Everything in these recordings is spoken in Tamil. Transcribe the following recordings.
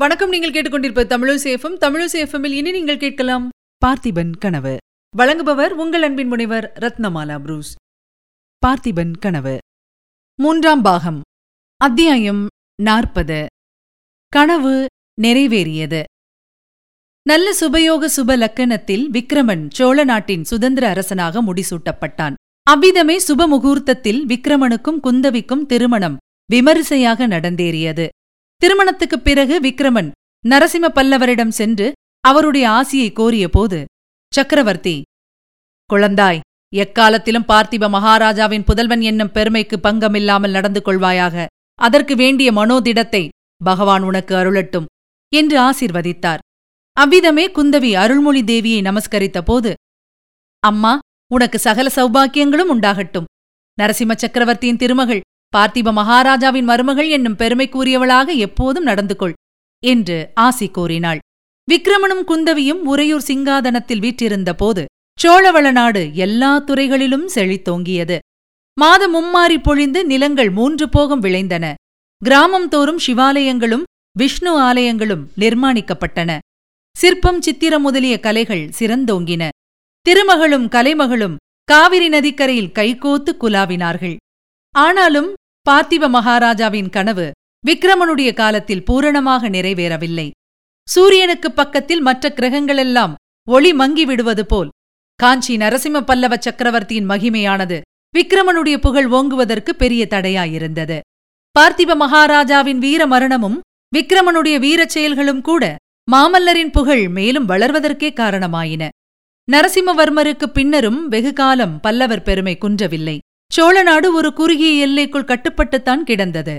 வணக்கம். நீங்கள் கேட்டுக்கொண்டிருப்ப தமிழசேஃபம் தமிழசேஃபமில் இனி நீங்கள் கேட்கலாம் பார்த்திபன் கனவு. வழங்குபவர் உங்கள் அன்பின் முனைவர் ரத்னமாலா புரூஸ். பார்த்திபன் கனவு. மூன்றாம் பாகம். அத்தியாயம் நாற்பது. கனவு நிறைவேறியது. நல்ல சுபயோக சுப லக்கணத்தில் விக்ரமன் சோழ நாட்டின் சுதந்திர அரசனாக முடிசூட்டப்பட்டான். அவ்விதமே சுப முகூர்த்தத்தில் விக்ரமனுக்கும் குந்தவிக்கும் திருமணம் விமரிசையாக நடந்தேறியது. திருமணத்துக்குப் பிறகு விக்ரமன் நரசிம்ம பல்லவரிடம் சென்று அவருடைய ஆசியை கோரிய போது சக்கரவர்த்தி குழந்தாய் எக்காலத்திலும் பார்த்திப மகாராஜாவின் புதல்வன் என்னும் பெருமைக்கு பங்கமில்லாமல் நடந்து கொள்வாயாக. அதற்கு வேண்டிய மனோதிடத்தை பகவான் உனக்கு அருளட்டும் என்று ஆசிர்வதித்தார். அவ்விதமே குந்தவி அருள்மொழி தேவியை நமஸ்கரித்த போது அம்மா உனக்கு சகல சௌபாக்கியங்களும் உண்டாகட்டும். நரசிம்ம சக்கரவர்த்தியின் திருமகள் பார்த்திப மகாராஜாவின் மருமகள் என்னும் பெருமைக்குரியவளாக எப்போதும் நடந்து கொள் என்று ஆசி கூறினாள். விக்ரமனும் குந்தவியும் உறையூர் சிங்காதனத்தில் வீற்றிருந்த போது சோழவள நாடு எல்லா துறைகளிலும் செழித்தோங்கியது. மாதம் மும்மாறி பொழிந்து நிலங்கள் மூன்று போகம் விளைந்தன. கிராமம் தோறும் சிவாலயங்களும் விஷ்ணு ஆலயங்களும் நிர்மாணிக்கப்பட்டன. சிற்பம் சித்திரம் முதலிய கலைகள் சிறந்தோங்கின. திருமகளும் கலைமகளும் காவிரி நதிக்கரையில் கைகோத்து குலாவினார்கள். ஆனாலும் பார்த்திப மகாராஜாவின் கனவு விக்ரமனுடைய காலத்தில் பூரணமாக நிறைவேறவில்லை. சூரியனுக்குப் பக்கத்தில் மற்ற கிரகங்களெல்லாம் ஒளி மங்கி விடுவது போல் காஞ்சி நரசிம்ம பல்லவ சக்கரவர்த்தியின் மகிமையானது விக்ரமனுடைய புகழ் ஓங்குவதற்கு பெரிய தடையாயிருந்தது. பார்த்திப மகாராஜாவின் வீர மரணமும் விக்ரமனுடைய வீரச் செயல்களும் கூட மாமல்லரின் புகழ் மேலும் வளர்வதற்கே காரணமாயின. நரசிம்மவர்மருக்குப் பின்னரும் வெகுகாலம் பல்லவர் பெருமை குன்றவில்லை. சோழநாடு ஒரு குறுகிய எல்லைக்குள் கட்டுப்பட்டுத்தான் கிடந்தது.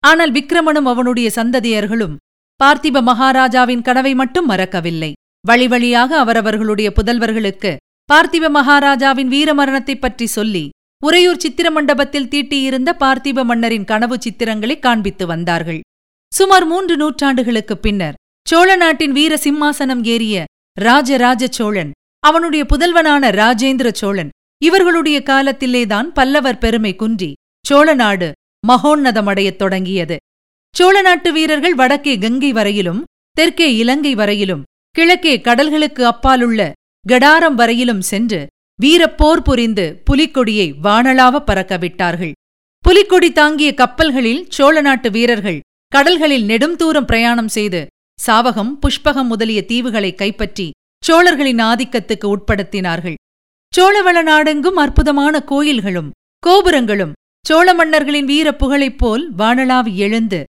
ஆனால் விக்ரமனும் அவனுடைய சந்ததியர்களும் பார்த்திப மகாராஜாவின் கனவை மட்டும் மறக்கவில்லை. வழிவழியாக அவரவர்களுடைய புதல்வர்களுக்கு பார்த்திப மகாராஜாவின் வீரமரணத்தைப் பற்றி சொல்லி உறையூர் சித்திர மண்டபத்தில் தீட்டியிருந்த பார்த்திப மன்னரின் கனவு சித்திரங்களை காண்பித்து வந்தார்கள். சுமார் மூன்று நூற்றாண்டுகளுக்குப் பின்னர் சோழ நாட்டின் வீர சிம்மாசனம் ஏறிய ராஜராஜ சோழன் அவனுடைய புதல்வனான ராஜேந்திர சோழன் இவர்களுடைய காலத்திலேதான் பல்லவர் பெருமை குன்றி சோழநாடு மகோன்னதமடையத் தொடங்கியது. சோழ நாட்டு வீரர்கள் வடக்கே கங்கை வரையிலும் தெற்கே இலங்கை வரையிலும் கிழக்கே கடல்களுக்கு அப்பாலுள்ள கடாரம் வரையிலும் சென்று வீரப்போர் புரிந்து புலிக்கொடியை வானளாவ பறக்க விட்டார்கள் புலிக்கொடி தாங்கிய கப்பல்களில் சோழ நாட்டு வீரர்கள் கடல்களில் நெடும் தூரம் பிரயாணம் செய்து சாவகம் புஷ்பகம் முதலிய தீவுகளை கைப்பற்றி சோழர்களின் ஆதிக்கத்துக்கு உட்படுத்தினார்கள். சோழவள நாடெங்கும் அற்புதமான கோயில்களும் கோபுரங்களும் சோழ மன்னர்களின் வீரப் புகழைப் போல் வானளாவி எழுந்து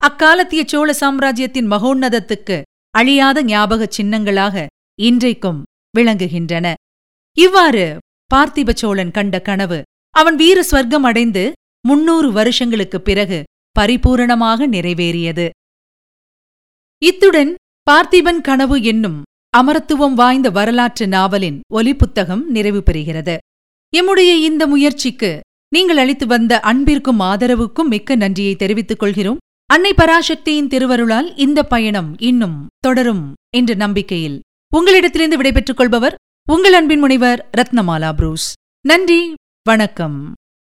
அக்காலத்திய சோழ சாம்ராஜ்யத்தின் மகோன்னதத்துக்கு அழியாத ஞாபகச் சின்னங்களாக இன்றைக்கும் விளங்குகின்றன. இவ்வாறு பார்த்திப சோழன் கண்ட கனவு அவன் வீர ஸ்வர்க்கம் அடைந்து முன்னூறு வருஷங்களுக்குப் பிறகு பரிபூரணமாக நிறைவேறியது. இத்துடன் பார்த்திபன் கனவு என்னும் அமரத்துவம் வாய்ந்த வரலாற்று நாவலின் ஒலிப்புத்தகம் நிறைவு பெறுகிறது. எம்முடைய இந்த முயற்சிக்கு நீங்கள் அளித்து வந்த அன்பிற்கும் ஆதரவுக்கும் மிக்க நன்றியை தெரிவித்துக் கொள்கிறோம். அன்னை பராசக்தியின் திருவருளால் இந்த பயணம் இன்னும் தொடரும் என்ற நம்பிக்கையில் உங்களிடத்திலிருந்து விடைபெற்றுக் கொள்பவர் உங்கள் அன்பின் முனைவர் ரத்னமாலா புரூஸ். நன்றி வணக்கம்.